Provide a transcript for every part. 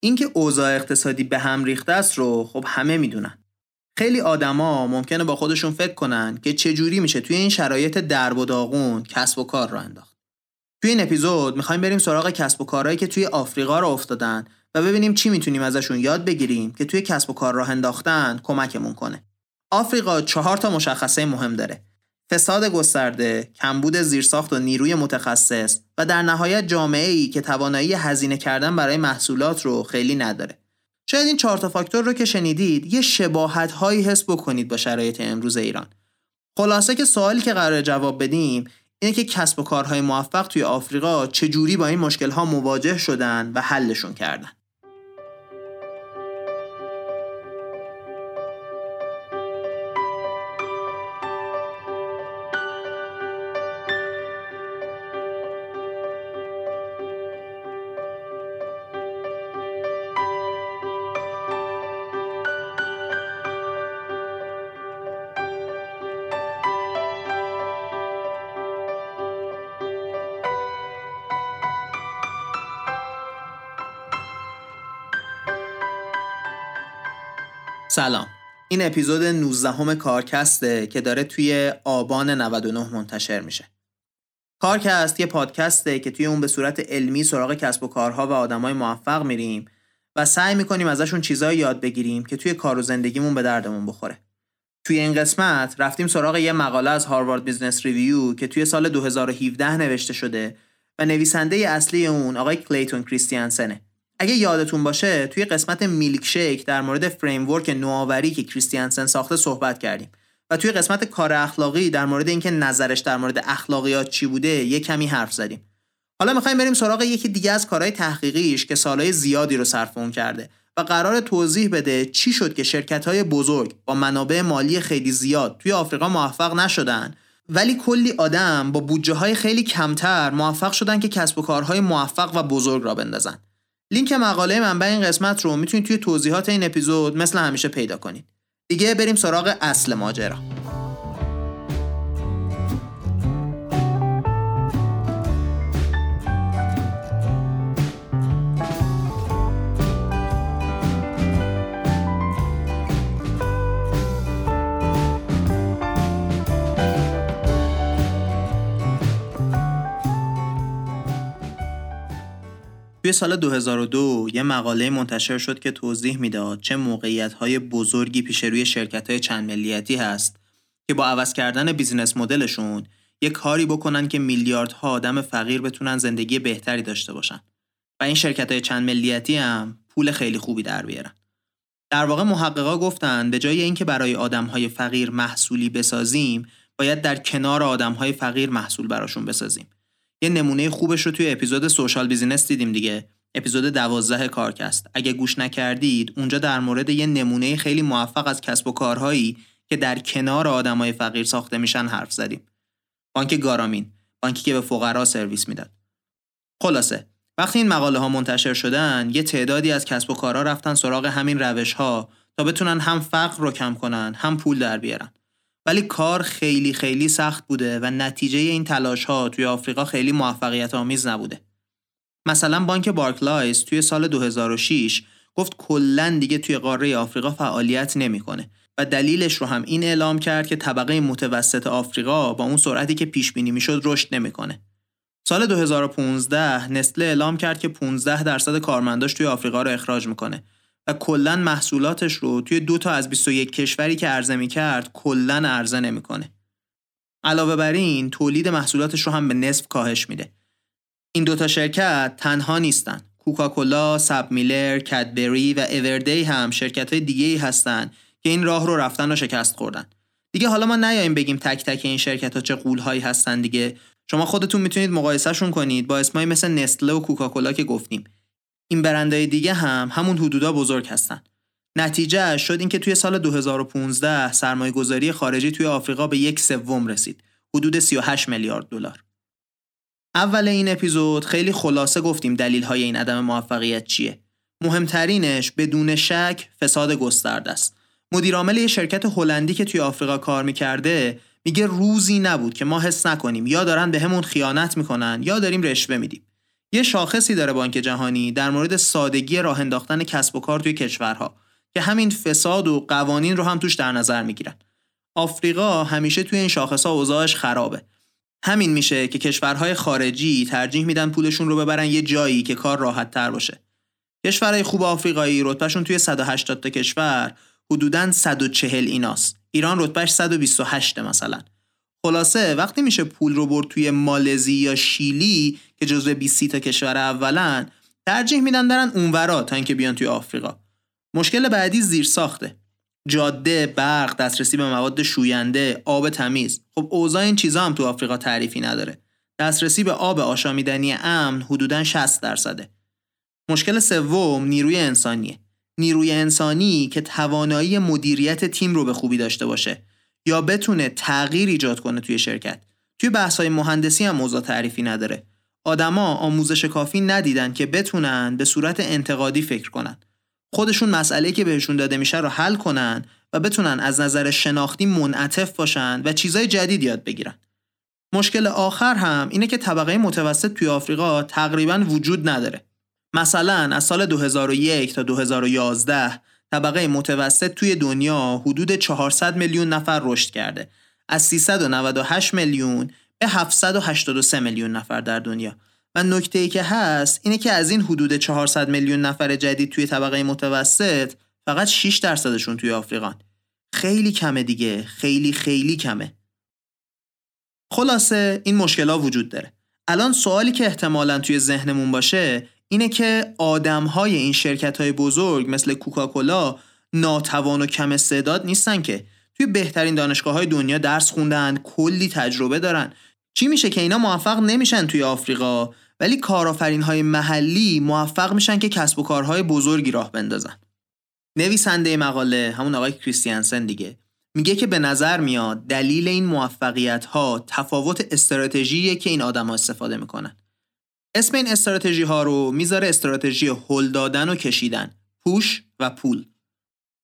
اینکه اوضاع اقتصادی به هم ریخته است رو خب همه می‌دونن خیلی آدما ممکنه با خودشون فکر کنن که چجوری میشه توی این شرایط درب و داغون کسب و کار رو انداخت توی این اپیزود می‌خوایم بریم سراغ کسب و کارهایی که توی آفریقا رو افتادن و ببینیم چی می‌تونیم ازشون یاد بگیریم که توی کسب و کار راه انداختن کمکمون کنه. آفریقا چهار تا مشخصه مهم داره. فساد گسترده، کمبود زیرساخت و نیروی متخصص و در نهایت جامعه ای که توانایی هزینه کردن برای محصولات رو خیلی نداره. شاید این چهار تا فاکتور رو که شنیدید یه شباهت هایی حس بکنید با شرایط امروز ایران. خلاصه که سوالی که قرار جواب بدیم اینه که کسب و کارهای موفق توی آفریقا چجوری با این مشکل ها مواجه شدن و حلشون کردن. سلام. این اپیزود 19 هم کارکسته که داره توی آبان 99 منتشر میشه. کارکست یه پادکسته که توی اون به صورت علمی سراغ کسب و کارها و آدمای موفق میریم و سعی می‌کنیم ازشون چیزایی یاد بگیریم که توی کار و زندگیمون به دردمون بخوره. توی این قسمت رفتیم سراغ یه مقاله از هاروارد بیزنس ریویو که توی سال 2017 نوشته شده و نویسنده اصلی اون آقای کلیتون کریستیانسنه. اگه یادتون باشه توی قسمت میلک شیک در مورد framework نوآوری که کریستیانسن ساخته صحبت کردیم. و توی قسمت کار اخلاقی در مورد اینکه نظرش در مورد اخلاقیات چی بوده یه کمی حرف زدیم. حالا می‌خوایم بریم سراغ یکی دیگه از کارهای تحقیقیش که سالهای زیادی رو صرف اون کرده و قراره توضیح بده چی شد که شرکت های بزرگ با منابع مالی خیلی زیاد توی آفریقا موفق نشدن ولی کلی آدم با بودجه های خیلی کمتر موفق شدن که کسب و کارهای موفق و بزرگ راه بندازن. لینک مقاله منبع این قسمت رو می‌تونید توی توضیحات این اپیزود مثل همیشه پیدا کنید. دیگه بریم سراغ اصل ماجرا. توی سال 2002 یه مقاله منتشر شد که توضیح می‌داد چه موقعیت های بزرگی پیش روی شرکت های چند ملیتی هست که با عوض کردن بیزینس مدلشون یه کاری بکنن که میلیاردها آدم فقیر بتونن زندگی بهتری داشته باشن و این شرکت های چند ملیتی هم پول خیلی خوبی در بیارن. در واقع محققا گفتن به جای اینکه برای آدم های فقیر محصولی بسازیم باید در کنار آدم های فقیر محصول براشون بسازیم یه نمونه خوبش رو توی اپیزود social business دیدیم دیگه. اپیزود دوازده کارکست. اگه گوش نکردید اونجا در مورد یه نمونه خیلی موفق از کسب و کارهایی که در کنار آدمای فقیر ساخته میشن حرف زدیم. بانک گرامین. بانکی که به فقرا سرویس می‌داد. خلاصه وقتی این مقاله ها منتشر شدن یه تعدادی از کسب و کارها رفتن سراغ همین روش ها تا بتونن هم فقر رو کم کنن هم پول در بیارن. ولی کار خیلی خیلی سخت بوده و نتیجه این تلاش ها توی آفریقا خیلی موفقیت آمیز نبوده. مثلا بانک بارکلایز توی سال 2006 گفت کلا دیگه توی قاره آفریقا فعالیت نمی‌کنه و دلیلش رو هم این اعلام کرد که طبقه متوسط آفریقا با اون سرعتی که پیش بینی می‌شد رشد نمی‌کنه. سال 2015 نسله اعلام کرد که 15 درصد کارمنداش توی آفریقا رو اخراج می‌کنه و کلا محصولاتش رو توی دو تا از 21 کشوری که عرضه می کرد کلا عرضه نمی‌کنه. علاوه بر این تولید محصولاتش رو هم به نصف کاهش میده. این دوتا شرکت تنها نیستن. کوکاکولا، سب میلر، کدبری و اوردی هم شرکت های دیگه ای هستن که این راه رو رفتن و شکست خوردن. دیگه حالا ما نیاییم بگیم تک تک این شرکت ها چه قول هایی هستن دیگه. شما خودتون می‌تونید مقایسهشون کنید با اسمایی مثل نسله و کوکاکولا که گفتیم. این برندهای دیگه هم همون حدودا بزرگ هستن. نتیجه شد اینکه توی سال 2015 سرمایه گذاری خارجی توی آفریقا به یک سوم رسید. حدود 38 میلیارد دلار. اول این اپیزود خیلی خلاصه گفتیم دلیل های این عدم موفقیت چیه. مهمترینش بدون شک فساد گسترده است. مدیرعامل یه شرکت هلندی که توی آفریقا کار می‌کرده میگه روزی نبود که ما حس نکنیم یا دارن به همون خیانت می‌کنن یا داریم رشوه میدیم. یه شاخصی داره بانک جهانی در مورد سادگی راه انداختن کسب و کار توی کشورها که همین فساد و قوانین رو هم توش در نظر می‌گیرن. آفریقا همیشه توی این شاخصها اوضاعش خرابه. همین میشه که کشورهای خارجی ترجیح میدن پولشون رو ببرن یه جایی که کار راحت تر باشه. کشورهای خوب آفریقایی رتبهشون توی 180 تا کشور حدوداً 140 ایناست. ایران رتبهش 128 مثلا. خلاصه وقتی میشه پول رو برد توی مالزی یا شیلی که جزو 20 تا کشور اولن ترجیح میدن برن اونورا تا اینکه بیان توی آفریقا مشکل بعدی زیر ساخته جاده، برق، دسترسی به مواد شوینده، آب تمیز. خب اوضاع این چیزا هم تو آفریقا تعریفی نداره. دسترسی به آب آشامیدنی امن حدوداً 60 درصده. مشکل سوم نیروی انسانیه. نیروی انسانی که توانایی مدیریت تیم رو به خوبی داشته باشه یا بتونه تغییر ایجاد کنه توی شرکت. توی بحث‌های مهندسی هم موضوع تعریفی نداره. آدما آموزش کافی ندیدن که بتونن به صورت انتقادی فکر کنن. خودشون مسئله که بهشون داده میشه رو حل کنن و بتونن از نظر شناختی منعطف باشن و چیزای جدید یاد بگیرن. مشکل آخر هم اینه که طبقه متوسط توی آفریقا تقریبا وجود نداره. مثلا از سال 2001 تا 2011 طبقه متوسط توی دنیا حدود 400 میلیون نفر رشد کرده. از 398 میلیون به 783 میلیون نفر در دنیا. و نکته ای که هست اینه که از این حدود 400 میلیون نفر جدید توی طبقه متوسط فقط 6 درصدشون توی آفریقان. خیلی کمه دیگه. خیلی خیلی کمه. خلاصه این مشکلات وجود داره. الان سوالی که احتمالا توی ذهنمون باشه اینه که آدم های این شرکت های بزرگ مثل کوکاکولا ناتوان و کم استعداد نیستن که. توی بهترین دانشگاه های دنیا درس خوندن کلی تجربه دارن. چی میشه که اینا موفق نمیشن توی آفریقا؟ ولی کارآفرین های محلی موفق میشن که کسب و کارهای بزرگی راه بندازن. نویسنده مقاله همون آقای کریستیانسن دیگه میگه که به نظر میاد دلیل این موفقیت ها تفاوت استراتژیه که این آدما استفاده می‌کنن. اسم این استراتژی ها رو می‌ذاره استراتژی هل دادن و کشیدن پوش و پول.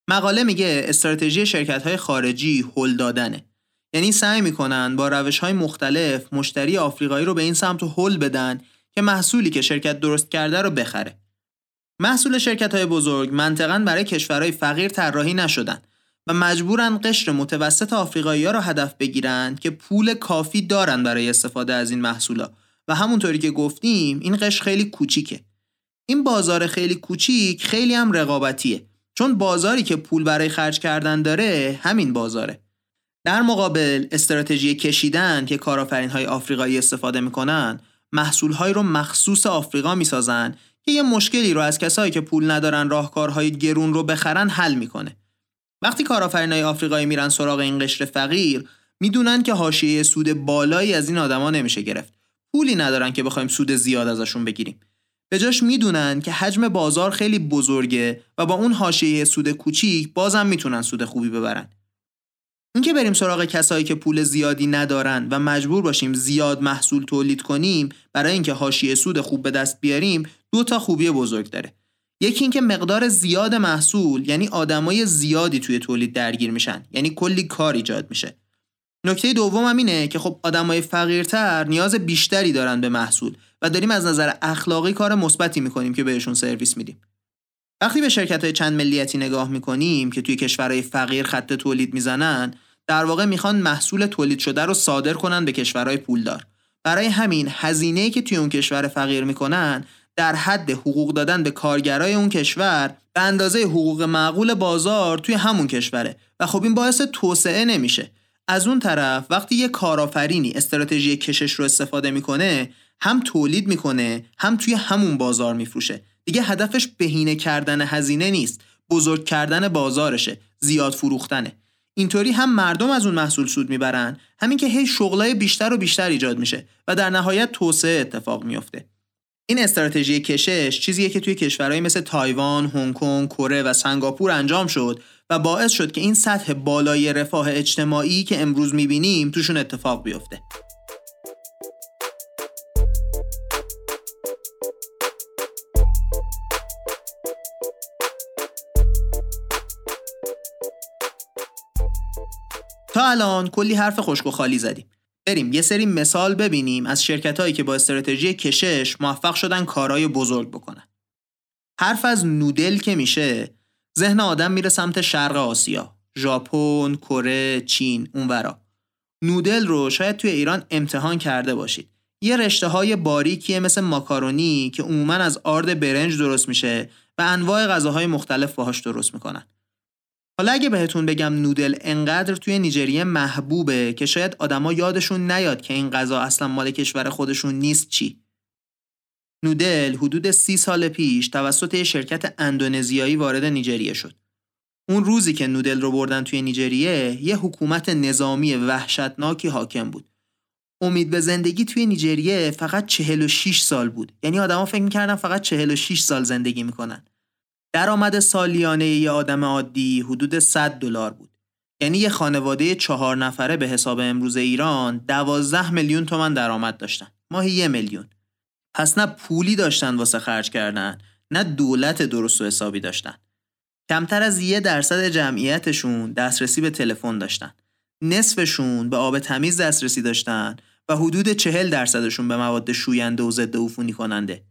مقاله میگه استراتژی شرکت های خارجی هل دادنه. یعنی سعی می‌کنن با روش های مختلف مشتری آفریقایی رو به این سمت هل بدن که محصولی که شرکت درست کرده رو بخره. محصول شرکت های بزرگ منطقا برای کشورهای فقیر طراحی نشدن و مجبورن قشر متوسط آفریقایی ها رو هدف بگیرن که پول کافی دارن برای استفاده از این محصولا. و همونطوری که گفتیم این قشر خیلی کوچیکه. این بازار خیلی کوچیک خیلی هم رقابتیه چون بازاری که پول برای خرج کردن داره همین بازاره. در مقابل استراتژی کشیدن که کارآفرین های آفریقایی استفاده می‌کنن محصول های رو مخصوص آفریقا می‌سازن که یه مشکلی رو از کسایی که پول ندارن راهکارهای گرون رو بخرن حل می‌کنه. وقتی کارآفرین های آفریقایی میرن سراغ این قشر فقیر می‌دونن که حاشیه سود بالایی از این آدما نمیشه گرفت. پولی ندارن که بخوایم سود زیاد ازشون بگیریم. به جاش می‌دونن که حجم بازار خیلی بزرگه و با اون حاشیه سود کوچیک بازم می‌تونن سود خوبی ببرن. اینکه بریم سراغ کسایی که پول زیادی ندارن و مجبور باشیم زیاد محصول تولید کنیم برای اینکه حاشیه سود خوب به دست بیاریم دو تا خوبی بزرگ داره یکی اینکه مقدار زیاد محصول یعنی آدمای زیادی توی تولید درگیر میشن یعنی کلی کار ایجاد میشه نکته دوم هم اینه که خب آدمای فقیرتر نیاز بیشتری دارن به محصول و داریم از نظر اخلاقی کار مثبتی می‌کنیم که بهشون سرویس میدیم. وقتی به شرکت های چند ملیتی نگاه می‌کنیم که توی کشورهای فقیر خط تولید می‌زنن در واقع می‌خوان محصول تولید شده رو صادر کنن به کشورهای پولدار. برای همین هزینه‌ای که توی اون کشور فقیر می‌کنن در حد حقوق دادن به کارگرای اون کشور به اندازه حقوق معقول بازار توی همون کشوره. و خب این باعث توسعه نمیشه. از اون طرف وقتی یه کارآفرینی استراتژی کشش رو استفاده می‌کنه هم تولید می‌کنه هم توی همون بازار میفروشه. دیگه هدفش بهینه کردن هزینه نیست بزرگ کردن بازارشه زیاد فروختنه. اینطوری هم مردم از اون محصول سود می‌برن همین که هی شغلای بیشتر و بیشتر ایجاد میشه و در نهایت توسعه اتفاق میفته این استراتژی کشش چیزیه که توی کشورهایی مثل تایوان، هنگ کنگ، کره و سنگاپور انجام شد و باعث شد که این سطح بالای رفاه اجتماعی که امروز می‌بینیم توشون اتفاق بیفته. تا الان کلی حرف خشک و خالی زدیم بریم یه سری مثال ببینیم از شرکت هایی که با استراتژی کشش موفق شدن کارهای بزرگ بکنن. حرف از نودل که میشه ذهن آدم میره سمت شرق آسیا ژاپن، کره، چین اونورا. نودل رو شاید توی ایران امتحان کرده باشید. یه رشته های باریکیه مثل ماکارونی که عموما از آرد برنج درست میشه و انواع غذاهای مختلف باهاش درست می‌کنن. حالا اگه بهتون بگم نودل انقدر توی نیجریه محبوبه که شاید آدما یادشون نیاد که این غذا اصلا مال کشور خودشون نیست چی نودل حدود سی سال پیش توسط شرکت اندونزیایی وارد نیجریه شد اون روزی که نودل رو بردن توی نیجریه یه حکومت نظامی وحشتناکی حاکم بود امید به زندگی توی نیجریه فقط 46 سال بود یعنی آدما فکر می‌کردن فقط 46 سال زندگی می‌کنن درآمد سالیانه یه آدم عادی حدود 100 دلار بود. یعنی یه خانواده چهار نفره به حساب امروز ایران 12 میلیون تومن درآمد داشتن. ماهی یه میلیون. پس نه پولی داشتن واسه خرج کردن، نه دولت درست و حسابی داشتن. کمتر از یه درصد جمعیتشون دسترسی به تلفن داشتن. نصفشون به آب تمیز دسترسی داشتن و حدود چهل درصدشون به مواد شوینده و ضد عفونی کننده.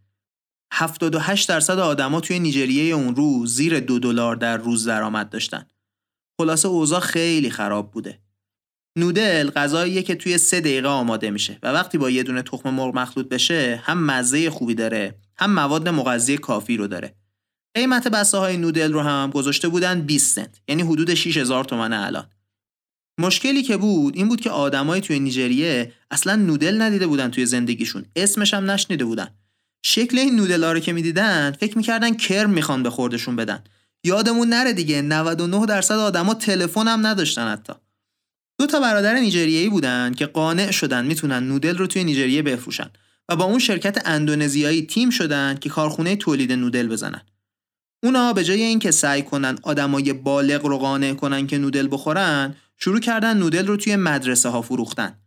78 درصد آدما توی نیجریه اون روز زیر دو دلار در روز درآمد داشتن. خلاصه اوضاع خیلی خراب بوده. نودل غذاییه که توی سه دقیقه آماده میشه و وقتی با یه دونه تخم مرغ مخلوط بشه هم مزه خوبی داره هم مواد مغذی کافی رو داره. قیمت بسته های نودل رو هم گذاشته بودن 20 سنت یعنی حدود 6000 تومن الان. مشکلی که بود این بود که آدمای توی نیجریه اصلا نودل ندیده بودن توی زندگیشون اسمش هم نشنیده بودن شکل این نودلا رو که می‌دیدن فکر می‌کردن کرم می‌خوان به خوردشون بدن یادمون نره دیگه 99 درصد آدما تلفن هم نداشتن حتی دو تا برادر نیجریه‌ای بودن که قانع شدن می‌تونن نودل رو توی نیجریه بفروشن و با اون شرکت اندونزیایی تیم شدن که کارخونه تولید نودل بزنن. اونا به جای اینکه سعی کنن آدمای بالغ رو قانع کنن که نودل بخورن شروع کردن نودل رو توی مدرسه ها فروختن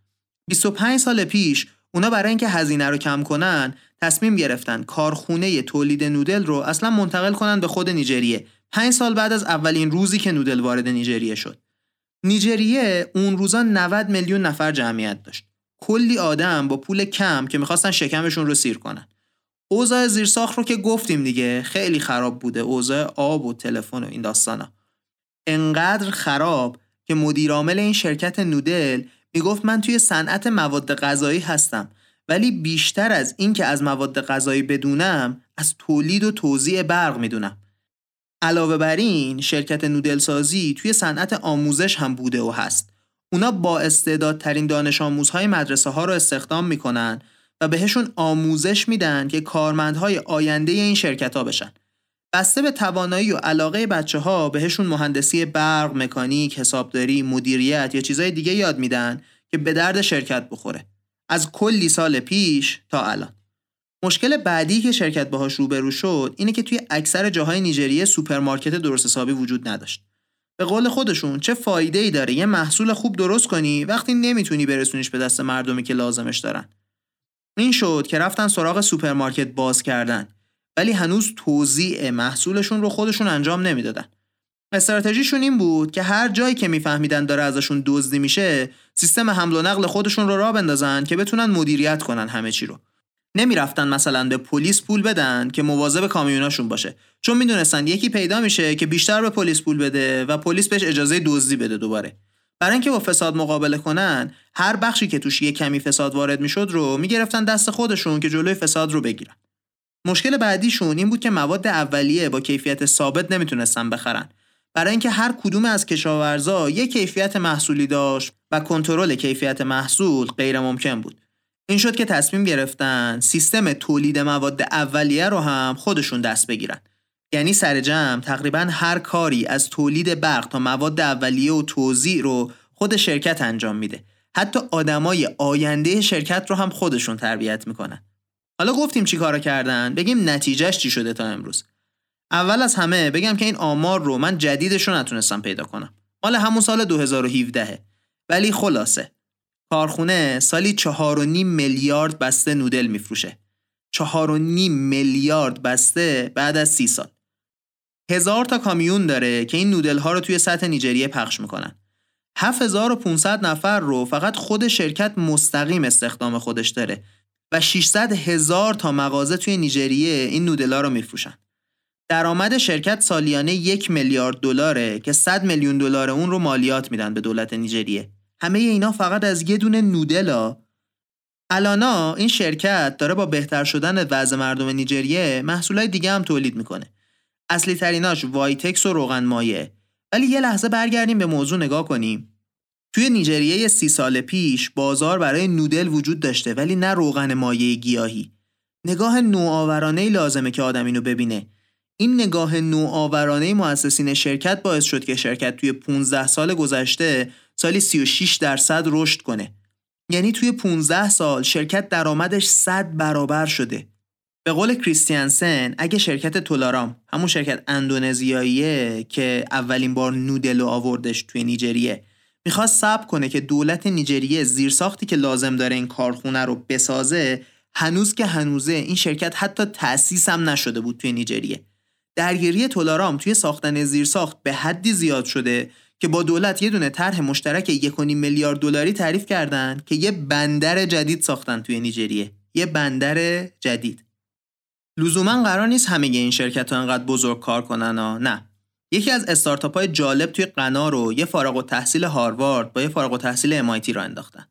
25 سال پیش اونا برای اینکه هزینه رو کم کنن تصمیم گرفتن کارخونه تولید نودل رو اصلا منتقل کنن به خود نیجریه. پنج سال بعد از اولین روزی که نودل وارد نیجریه شد. نیجریه اون روزا 90 میلیون نفر جمعیت داشت. کلی آدم با پول کم که می‌خواستن شکمشون رو سیر کنن. اوضاع زیرساخت رو که گفتیم دیگه خیلی خراب بوده. اوضاع آب و تلفن و این داستانا. انقدر خراب که مدیرعامل این شرکت نودل می‌گفت من توی صنعت مواد غذایی هستم ولی بیشتر از این که از مواد غذایی بدونم از تولید و توزیع برق می‌دونم. علاوه بر این شرکت نودل سازی توی صنعت آموزش هم بوده و هست اونا با استعدادترین دانش آموزهای مدرسه ها رو استخدام می‌کنن و بهشون آموزش میدن که کارمندهای آینده این شرکت ها بشن بسته به توانایی و علاقه بچه ها بهشون مهندسی برق، مکانیک، حسابداری، مدیریت یا چیزهای دیگه یاد میدن که به درد شرکت بخوره. از کلی سال پیش تا الان. مشکل بعدی که شرکت باهاش روبرو شد اینه که توی اکثر جاهای نیجریه سوپرمارکت درست حسابی وجود نداشت. به قول خودشون چه فایده ای داره یه محصول خوب درست کنی وقتی نمی‌تونی برسونیش به دست مردمی که لازمش دارن. این شد که رفتن سراغ سوپرمارکت باز کردن ولی هنوز توزیع محصولشون رو خودشون انجام نمی‌دادن. استراتژیشون این بود که هر جایی که میفهمیدن داره ازشون دزدی میشه سیستم حمل و نقل خودشون رو راه بندازن که بتونن مدیریت کنن همه چی رو نمی‌رفتن مثلا به پلیس پول بدن که مواظب کامیوناشون باشه. چون می‌دونستن یکی پیدا میشه که بیشتر به پلیس پول بده و پلیس بهش اجازه دزدی بده دوباره. برای اینکه با فساد مقابله کنن هر بخشی که توش یه کمی فساد وارد می‌شد رو می‌گرفتن دست خودشون که جلوی فساد رو بگیرن. مشکل بعدیشون این بود که مواد اولیه با کیفیت ثابت نمی‌تونستن بخرن. برای اینکه هر کدوم از کشاورزا یک کیفیت محصولی داشت و کنترل کیفیت محصول غیر ممکن بود. این شد که تصمیم گرفتن سیستم تولید مواد اولیه رو هم خودشون دست بگیرن. یعنی سر جمع تقریبا هر کاری از تولید برق تا مواد اولیه و توزیع رو خود شرکت انجام میده. حتی آدمای آینده شرکت رو هم خودشون تربیت می‌کنن. حالا گفتیم چی کارا کردن بگیم نتیجهش چی شده تا امروز اول از همه بگم که این آمار رو من جدیدش رو نتونستم پیدا کنم مال همون سال 2017 ولی خلاصه کارخونه سالی چهار و نیم میلیارد بسته نودل میفروشه چهار و نیم میلیارد بسته بعد از سی سال هزار تا کامیون داره که این نودل ها رو توی سطح نیجریه پخش می‌کنن 7500 نفر رو فقط خود شرکت مستقیم استخدام خودش داره و 600 هزار تا مغازه توی نیجریه این نودلا رو میفروشن. درآمد شرکت سالیانه یک میلیارد دلاره که 100 میلیون دلار اون رو مالیات میدن به دولت نیجریه. همه اینا فقط از یه دونه نودلا الانا این شرکت داره با بهتر شدن وضع مردم نیجریه محصولات دیگه هم تولید می‌کنه. اصلی تریناش وایتکس و روغن مایع. ولی یه لحظه برگردیم به موضوع نگاه کنیم. توی نیجریه سی سال پیش بازار برای نودل وجود داشته ولی نه روغن مایع گیاهی. نگاه نوآورانه لازمه که آدم اینو ببینه. این نگاه نوآورانه مؤسسین شرکت باعث شد که شرکت توی 15 سال گذشته سالی 36 درصد رشد کنه. یعنی توی 15 سال شرکت درآمدش 100 برابر شده. به قول کریستیانسن اگه شرکت تولارام همون شرکت اندونزیاییه که اولین بار نودلو آوردش توی نیجریه می‌خواست صبر کنه که دولت نیجریه زیرساختی که لازم داره این کارخونه رو بسازه هنوز که هنوزه این شرکت حتی تأسیس هم نشده بود توی نیجریه درگیری تولارام توی ساختن زیرساخت به حدی زیاد شده که با دولت یه دونه طرح مشترک 1.5 میلیارد دلاری تعریف کردن که یه بندر جدید ساختن توی نیجریه. یه بندر جدید. لزوما قرار نیست همه این شرکت ها انقدر بزرگ کار کنن ها نه. یکی از استارتاپ های جالب توی قنا رو یه فارغ و تحصیل هاروارد با یه فارغ و تحصیل MIT را انداختن.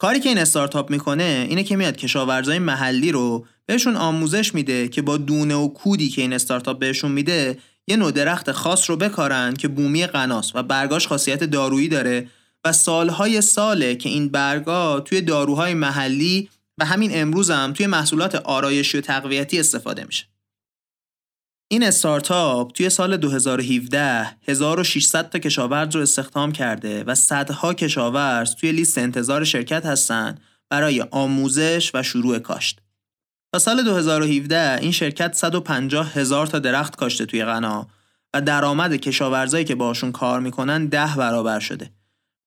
کاری که این استارتاپ می‌کنه اینه که میاد کشاورزای محلی رو بهشون آموزش میده که با دونه و کودی که این استارتاپ بهشون میده یه نوع درخت خاص رو بکارن که بومی قناس و برگاش خاصیت دارویی داره و سالهای ساله که این برگا توی داروهای محلی و همین امروز هم توی محصولات آرایشی و تقویتی استفاده میشه. این استارتاپ توی سال 2017 1600 تا کشاورز رو استخدام کرده و صدها کشاورز توی لیست انتظار شرکت هستن برای آموزش و شروع کاشت. تا سال 2017 این شرکت 150 هزار تا درخت کاشته توی غنا و درآمد کشاورزایی که باشون کار می‌کنن ده برابر شده.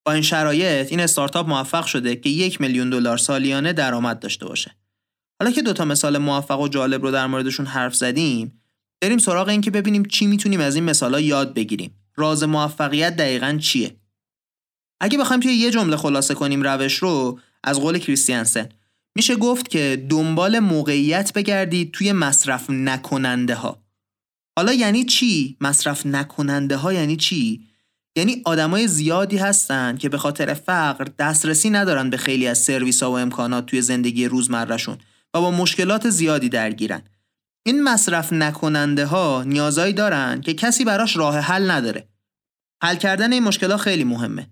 با این شرایط این استارتاپ موفق شده که یک میلیون دلار سالیانه درآمد داشته باشه. حالا که دوتا مثال موفق و جالب رو در موردشون حرف زدیم، بریم سراغ این که ببینیم چی می‌تونیم از این مثالا یاد بگیریم. راز موفقیت دقیقا چیه؟ اگه بخوایم توی یه جمله خلاصه کنیم روش رو از قول کریستیانسن میشه گفت که دنبال موقعیت بگردید توی مصرف نکننده ها. حالا یعنی چی؟ مصرف نکننده ها یعنی چی؟ یعنی آدمای زیادی هستن که به خاطر فقر دسترسی ندارن به خیلی از سرویس ها و امکانات توی زندگی روزمرهشون و با مشکلات زیادی درگیرن. این مصرف نکننده ها نیازایی دارن که کسی براش راه حل نداره. حل کردن این مشکلات خیلی مهمه.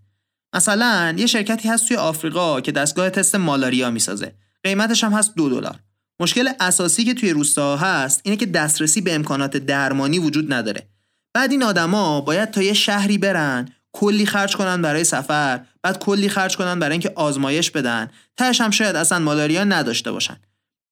مثلا یه شرکتی هست توی آفریقا که دستگاه تست مالاریا می‌سازه. قیمتش هم هست دو دلار. مشکل اساسی که توی روستاها هست اینه که دسترسی به امکانات درمانی وجود نداره. بعد این آدما باید تا یه شهری برن کلی خرج کنن برای سفر بعد کلی خرج کنن برای اینکه آزمایش بدن تهش هم شاید اصلا مالاریا نداشته باشن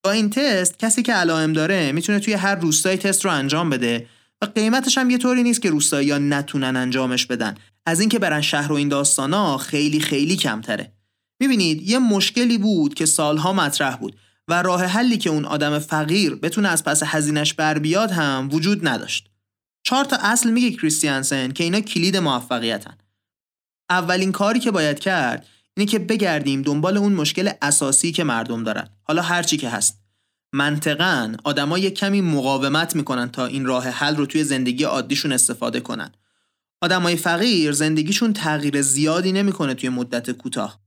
با این تست کسی که علائم داره می‌تونه توی هر روستایی تست رو انجام بده و قیمتش هم یه طوری نیست که روستایی ها نتونن انجامش بدن از اینکه برن شهر و این داستانا خیلی خیلی کمتره می‌بینید یه مشکلی بود که سالها مطرح بود و راه حلی که اون آدم فقیر بتونه از پس هزینش بر بیاد هم وجود نداشت. چهار تا اصل میگه کریستیانسن که اینا کلید موفقیتن. اولین کاری که باید کرد اینه که بگردیم دنبال اون مشکل اساسی که مردم دارن. حالا هرچی که هست. منطقا آدما کمی مقاومت می‌کنن تا این راه حل رو توی زندگی عادیشون استفاده کنن. آدمای فقیر زندگیشون تغییر زیادی نمی‌کنه توی مدت کوتاه.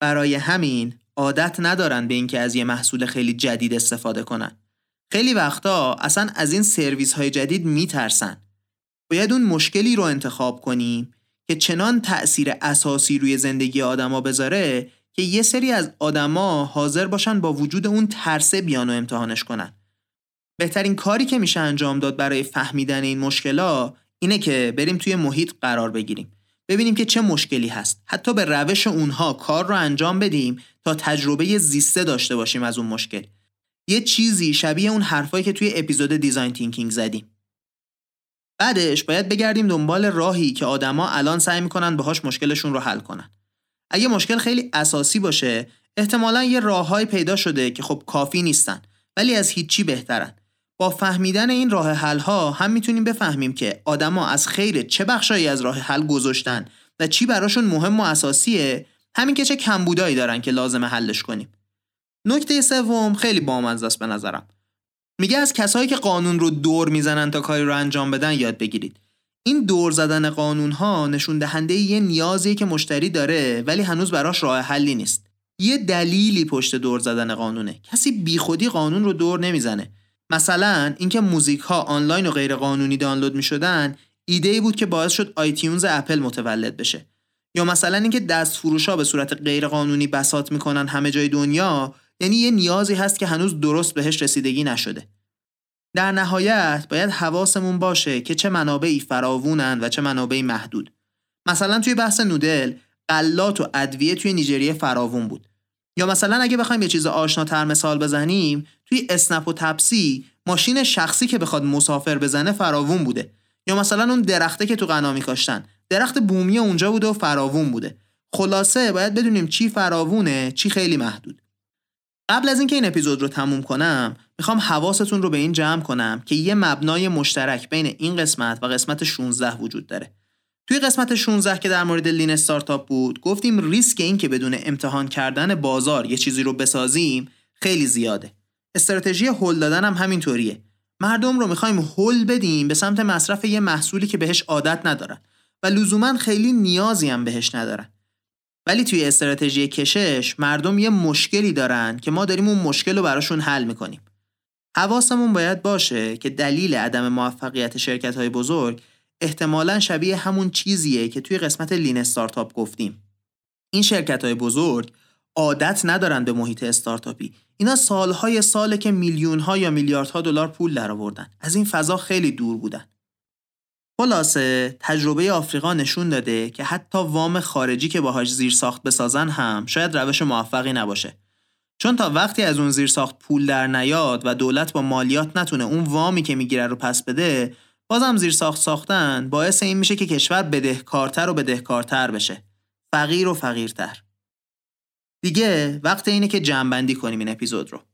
برای همین عادت ندارن به اینکه از یه محصول خیلی جدید استفاده کنن خیلی وقتا اصلا از این سرویس های جدید میترسن. باید اون مشکلی رو انتخاب کنیم که چنان تأثیر اساسی روی زندگی آدما بذاره که یه سری از آدما حاضر باشن با وجود اون ترسه بیان و امتحانش کنن. بهترین کاری که میشه انجام داد برای فهمیدن این مشکلا اینه که بریم توی محیط قرار بگیریم. ببینیم که چه مشکلی هست. حتی به روش اونها کار رو انجام بدیم تا تجربه زیسته داشته باشیم از اون مشکل. یه چیزی شبیه اون حرفایی که توی اپیزود دیزاین تینکینگ زدیم. بعدش باید بگردیم دنبال راهی که آدما الان سعی می‌کنن باهاش مشکلشون رو حل کنن. اگه مشکل خیلی اساسی باشه، احتمالا یه راههایی پیدا شده که خب کافی نیستن ولی از هیچی بهترن. با فهمیدن این راه حل ها هم می‌تونیم بفهمیم که آدما از خیر چه بخشایی از راه حل گذاشتن و چی براشون مهم و اساسیه. همین که چه کمبودایی دارن که لازم حلش کنیم. نکته سوم خیلی بامزه است به نظرم. میگه از کسایی که قانون رو دور می‌زنن تا کاری رو انجام بدن یاد بگیرید. این دور زدن قانون ها نشون دهنده یه نیازی که مشتری داره ولی هنوز براش راه حلی نیست. یه دلیلی پشت دور زدن قانونه. کسی بیخودی قانون رو دور نمی‌زنه. مثلا اینکه موزیک ها آنلاین و غیر قانونی دانلود می شدن ایده ای بود که باعث شد آیتیونز اپل متولد بشه. یا مثلا اینکه دست فروش ها به صورت غیر قانونی بسات می‌کنن همه جای دنیا یعنی یه نیازی هست که هنوز درست بهش رسیدگی نشده. در نهایت باید حواسمون باشه که چه منابعی فراوونن و چه منابعی محدود. مثلا توی بحث نودل قلات و ادویه توی نیجریه فراوون بود. یا مثلا اگه بخوایم یه چیز آشناتر مثال بزنیم توی اسنپ و تپسی ماشین شخصی که بخواد مسافر بزنه فراوون بوده. یا مثلا اون درخته که تو غنا میکاشتن. درخت بومی اونجا بوده و فراوون بوده. خلاصه باید بدونیم چی فراوونه چی خیلی محدود. قبل از اینکه این اپیزود رو تموم کنم می‌خوام حواستون رو به این جمع کنم که یه مبنای مشترک بین این قسمت و قسمت 16 وجود داره. توی قسمت 16 که در مورد لین استارتاپ بود گفتیم ریسک این که بدون امتحان کردن بازار یه چیزی رو بسازیم خیلی زیاده. استراتژی هول دادن هم همینطوریه. مردم رو می‌خوایم هول بدیم به سمت مصرف یه محصولی که بهش عادت ندارن و لزوما خیلی نیازی هم بهش ندارن. ولی توی استراتژی کشش مردم یه مشکلی دارن که ما داریم اون مشکل رو براشون حل می‌کنیم. حواسمون باید باشه که دلیل عدم موفقیت شرکت های بزرگ احتمالا شبیه همون چیزیه که توی قسمت لین استارتاپ گفتیم. این شرکت های بزرگ عادت ندارن به محیط استارتاپی. اینا سالهای ساله که میلیون ها یا میلیاردها دلار پول درآوردن. از این فضا خیلی دور بودن. خلاصه تجربه آفریقا نشون داده که حتی وام خارجی که باهاش زیر ساخت بسازن هم شاید روش موفقی نباشه. چون تا وقتی از اون زیر ساخت پول در نیاد و دولت با مالیات نتونه اون وامی که می‌گیره رو پس بده بازم زیر ساخت ساختن باعث این میشه که کشور بدهکارتر و بدهکارتر بشه. فقیر و فقیرتر. دیگه وقت اینه که جمعبندی کنیم این اپیزود رو.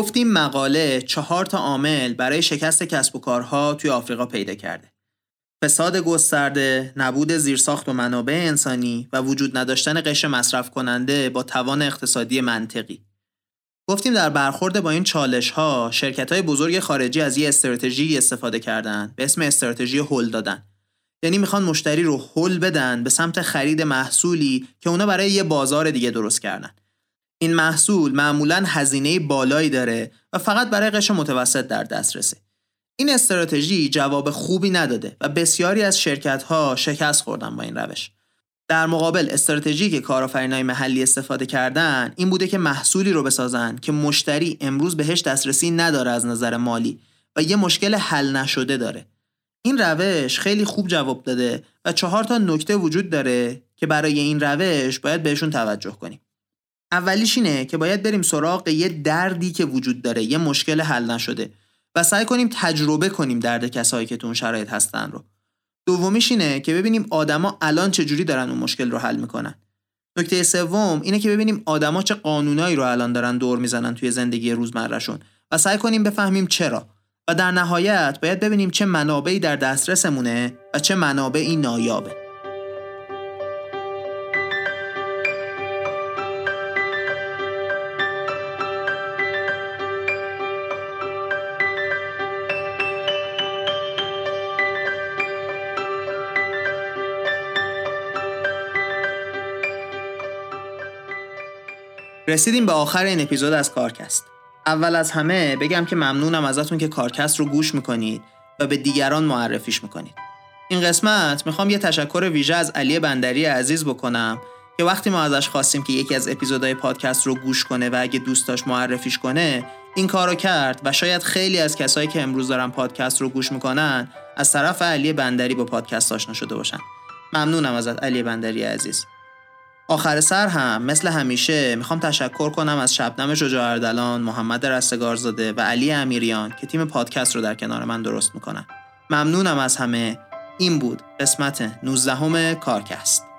گفتیم مقاله چهار تا عامل برای شکست کسب و کارها توی آفریقا پیدا کرده. فساد گسترده، نبود زیرساخت و منابع انسانی و وجود نداشتن قشر مصرف کننده با توان اقتصادی منطقی. گفتیم در برخورد با این چالش ها شرکت های بزرگ خارجی از یه استراتژی استفاده کردن به اسم استراتژی هل دادن. یعنی می‌خوان مشتری رو هل بدن به سمت خرید محصولی که اونا برای یه بازار دیگه درست کردن. این محصول معمولا هزینه بالایی داره و فقط برای قشر متوسط در دسترسه. این استراتژی جواب خوبی نداده و بسیاری از شرکت ها شکست خوردن با این روش. در مقابل استراتژی که کارآفرینای محلی استفاده کردن این بوده که محصولی رو بسازن که مشتری امروز بهش دسترسی نداره از نظر مالی و یه مشکل حل نشده داره. این روش خیلی خوب جواب داده و چهار تا نکته وجود داره که برای این روش باید بهشون توجه کنیم. اولیش اینه که باید بریم سراغ یه دردی که وجود داره یه مشکل حل نشده و سعی کنیم تجربه کنیم درد کسایی که تو اون شرایط هستن رو. دومیش اینه که ببینیم آدما الان چه جوری دارن اون مشکل رو حل می‌کنن. نکته سوم اینه که ببینیم آدما چه قانونایی رو الان دارن دور می‌زنن توی زندگی روزمرهشون و سعی کنیم بفهمیم چرا. و در نهایت باید ببینیم چه منابعی در دسترسمونه و چه منابعی نایابه. رسیدیم به آخر این اپیزود از کارکست. اول از همه بگم که ممنونم ازتون که کارکست رو گوش می‌کنید و به دیگران معرفیش می‌کنید. این قسمت می‌خوام یه تشکر ویژه از علی بندری عزیز بکنم که وقتی ما ازش خواستیم که یکی از اپیزودهای پادکست رو گوش کنه و اگه دوست داشت معرفیش کنه این کارو کرد و شاید خیلی از کسایی که امروز دارن پادکست رو گوش می‌کنن از طرف علی بندری با پادکست آشنا شده باشن. ممنونم ازت علی بندری عزیز. آخر سر هم مثل همیشه می‌خوام تشکر کنم از شبنم شجاع اردلان، محمد رستگارزاده و علی امیریان که تیم پادکست رو در کنار من درست می‌کنن. ممنونم از همه. این بود قسمت 19 کارکست.